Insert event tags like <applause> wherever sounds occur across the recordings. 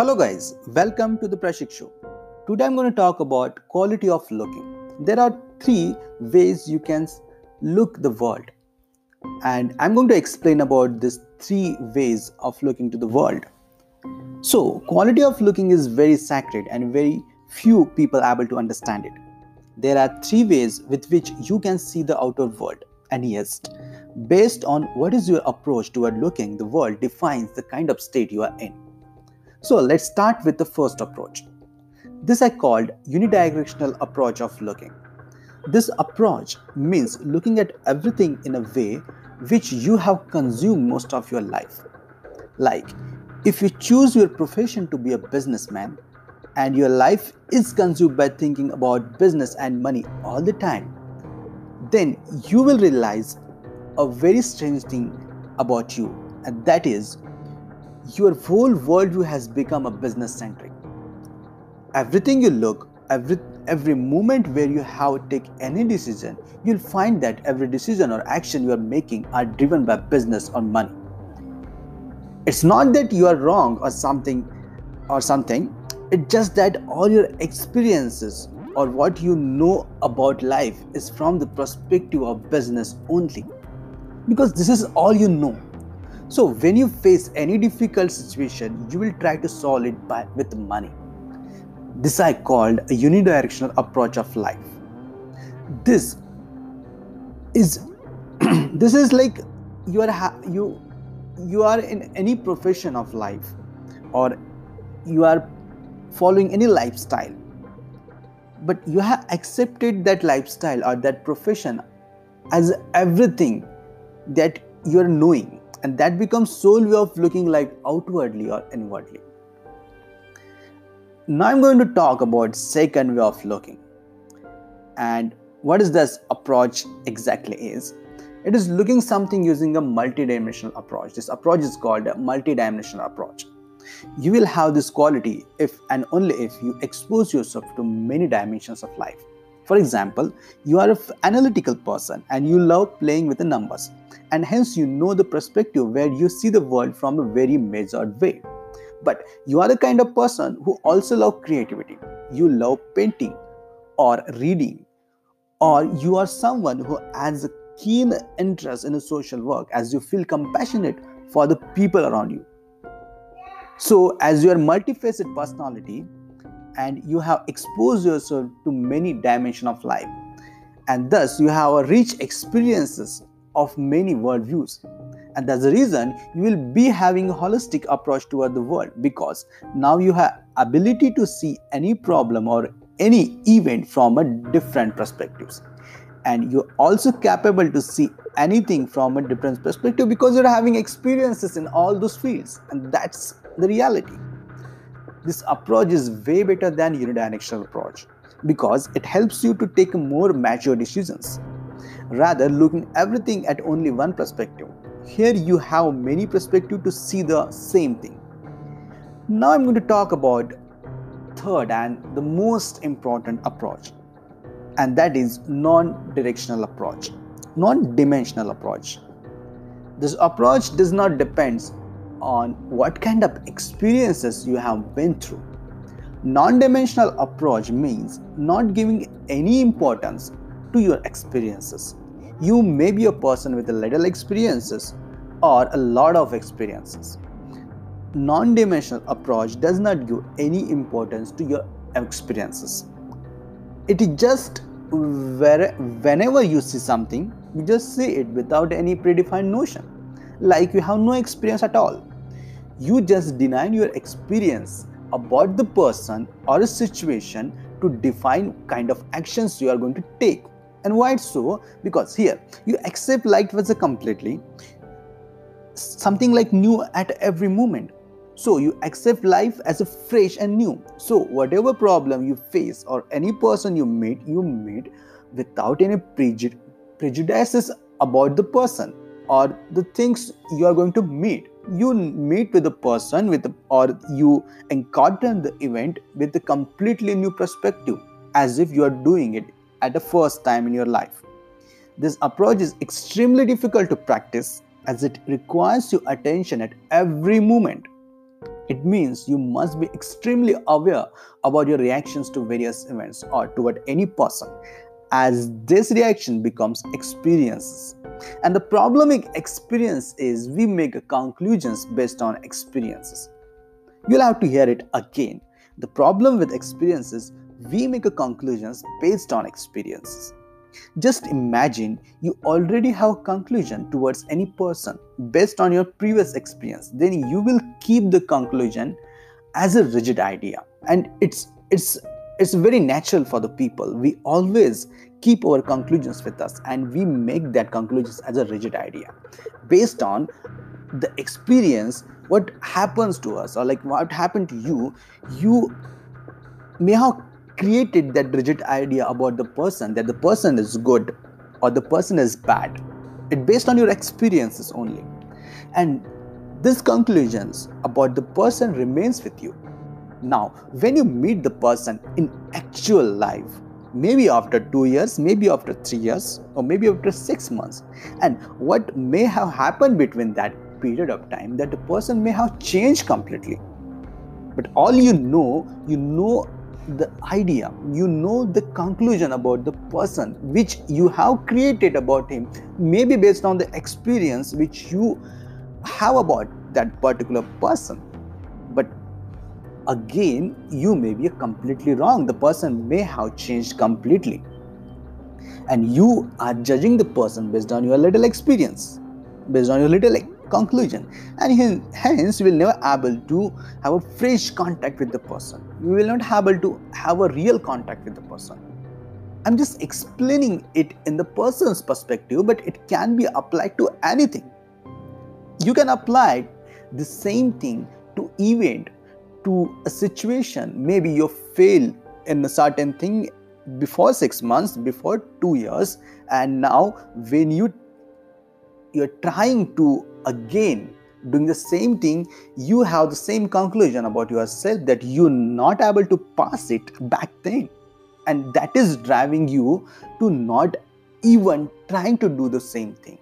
Hello guys, welcome to the Prashik Show. Today I'm going to talk about quality of looking. There are three ways you can look the world. And I'm going to explain about these three ways of looking to the world. So, quality of looking is very sacred and very few people able to understand it. There are three ways with which you can see the outer world. And yes, based on what is your approach toward looking, the world defines the kind of state you are in. So let's start with the first approach. This I called unidirectional approach of looking. This approach means looking at everything in a way which you have consumed most of your life. Like if you choose your profession to be a businessman and your life is consumed by thinking about business and money all the time, then you will realize a very strange thing about you, and that is your whole worldview has become a business centric. Everything you look, every every moment where you have take any decision, you'll find that every decision or action you are making are driven by business or money. It's not that you are wrong or something or something, it's just that all your experiences or what you know about life is from the perspective of business only. Because this is all you know so when you face any difficult situation, you will try to solve it by, with money. This I called a unidirectional approach of life. This is <clears throat> this is like you are ha- you you are in any profession of life or you are following any lifestyle but you have accepted that lifestyle or that profession as everything that you are knowing and that becomes sole way of looking like outwardly or inwardly. Now i'm going to talk about second way of looking. And what is this approach exactly is? It is looking something using a multidimensional approach. This approach is called a multidimensional approach. You will have this quality if and only if you expose yourself to many dimensions of life for example, you are an analytical person and you love playing with the numbers, and hence you know the perspective where you see the world from a very measured way. But you are the kind of person who also love creativity. You love painting or reading, or you are someone who has a keen interest in social work as you feel compassionate for the people around you. So, as your multifaceted personality, and you have exposed yourself to many dimensions of life. And thus you have a rich experiences of many worldviews and that's the reason you will be having a holistic approach toward the world because now you have ability to see any problem or any event from a different perspectives. And you're also capable to see anything from a different perspective because you're having experiences in all those fields. And that's the reality this approach is way better than unidirectional approach because it helps you to take more mature decisions rather looking everything at only one perspective. Here you have many perspectives to see the same thing. Now i'm going to talk about third and the most important approach and that is non-directional approach non-dimensional approach. This approach does not depend on what kind of experiences you have been through. Non dimensional approach means not giving any importance to your experiences. You may be a person with little experiences or a lot of experiences. Non dimensional approach does not give any importance to your experiences. It is just where, whenever you see something, you just see it without any predefined notion, like you have no experience at all you just deny your experience about the person or a situation to define kind of actions you are going to take. And why it's so? Because here you accept life as a completely something like new at every moment. So you accept life as a fresh and new. So whatever problem you face or any person you meet you meet without any prejudices about the person or the things you are going to meet you meet with a person with or you encounter the event with a completely new perspective as if you are doing it at the first time in your life. This approach is extremely difficult to practice as it requires your attention at every moment. It means you must be extremely aware about your reactions to various events or toward any person, as this reaction becomes experiences. And the problem with experience is we make conclusions based on experiences. You'll have to hear it again. The problem with experiences, we make conclusions based on experiences. Just imagine you already have a conclusion towards any person based on your previous experience. Then you will keep the conclusion as a rigid idea. And it's it's it's very natural for the people. We always keep our conclusions with us and we make that conclusions as a rigid idea based on the experience what happens to us or like what happened to you. You may have created that rigid idea about the person that the person is good or the person is bad. It based on your experiences only. And these conclusions about the person remains with you now when you meet the person in actual life maybe after 2 years maybe after 3 years or maybe after 6 months and what may have happened between that period of time that the person may have changed completely. But all you know you know the idea you know the conclusion about the person which you have created about him maybe based on the experience which you have about that particular person again you may be completely wrong. The person may have changed completely. And you are judging the person based on your little experience based on your little conclusion. And hence you will never able to have a fresh contact with the person. You will not able to have a real contact with the person. I'm just explaining it in the person's perspective but it can be applied to anything. You can apply the same thing to event to a situation maybe you fail in a certain thing before 6 months before 2 years and now when you you're trying to again doing the same thing you have the same conclusion about yourself that you're not able to pass it back then. And that is driving you to not even trying to do the same thing.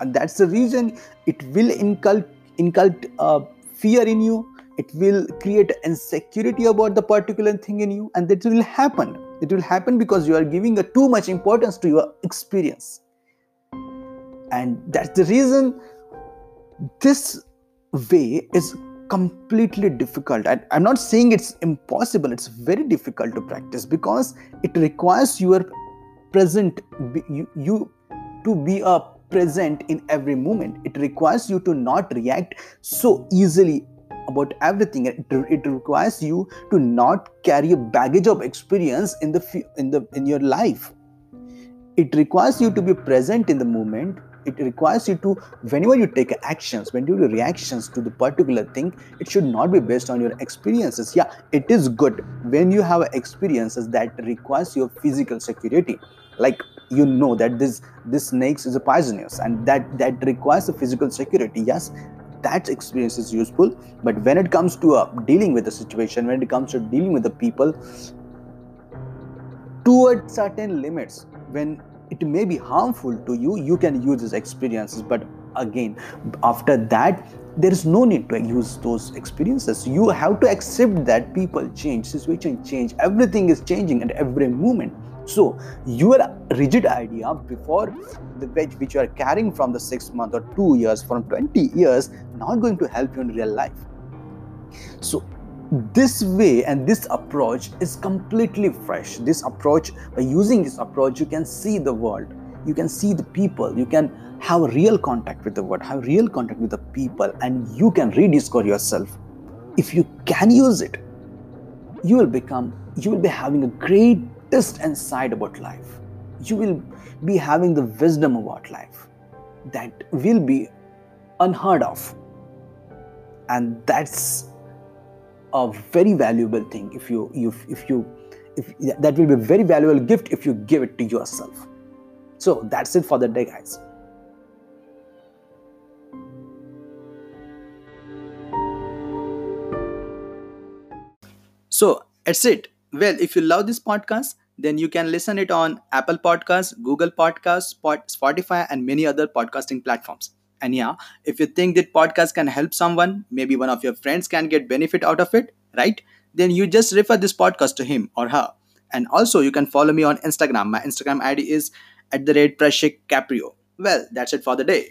And that's the reason it will incult incult uh, fear in you it will create insecurity about the particular thing in you and that will happen. It will happen because you are giving a too much importance to your experience. And that's the reason this way is completely difficult. I, i'm not saying it's impossible it's very difficult to practice because it requires your present you, you to be a present in every moment. It requires you to not react so easily about everything. It, requires you to not carry a baggage of experience in the in the in your life. It requires you to be present in the moment. It requires you to whenever you take actions when you do reactions to the particular thing it should not be based on your experiences. Yeah it is good when you have experiences that requires your physical security. Like you know that this this snake is a poisonous and that that requires a physical security. Yes that experience is useful. But when it comes to uh, dealing with the situation when it comes to dealing with the people toward certain limits when it may be harmful to you you can use these experiences. But again after that there is no need to use those experiences. You have to accept that people change situation change everything is changing at every moment so your rigid idea before the which, which you are carrying from the six month or two years from 20 years not going to help you in real life. So this way and this approach is completely fresh. This approach by using this approach you can see the world. You can see the people. You can have real contact with the world have real contact with the people and you can rediscover yourself. If you can use it you will become you will be having a greatest insight about life. You will be having the wisdom about life that will be unheard of. And that's a very valuable thing if you, you if you if that will be a very valuable gift if you give it to yourself. So that's it for the day guys. So that's it well if you love this podcast then you can listen it on apple podcasts google podcasts spotify and many other podcasting platforms And yeah, if you think that podcast can help someone, maybe one of your friends can get benefit out of it, right? Then you just refer this podcast to him or her. And also, you can follow me on Instagram. My Instagram ID is at the rate Prashik Caprio. Well, that's it for the day.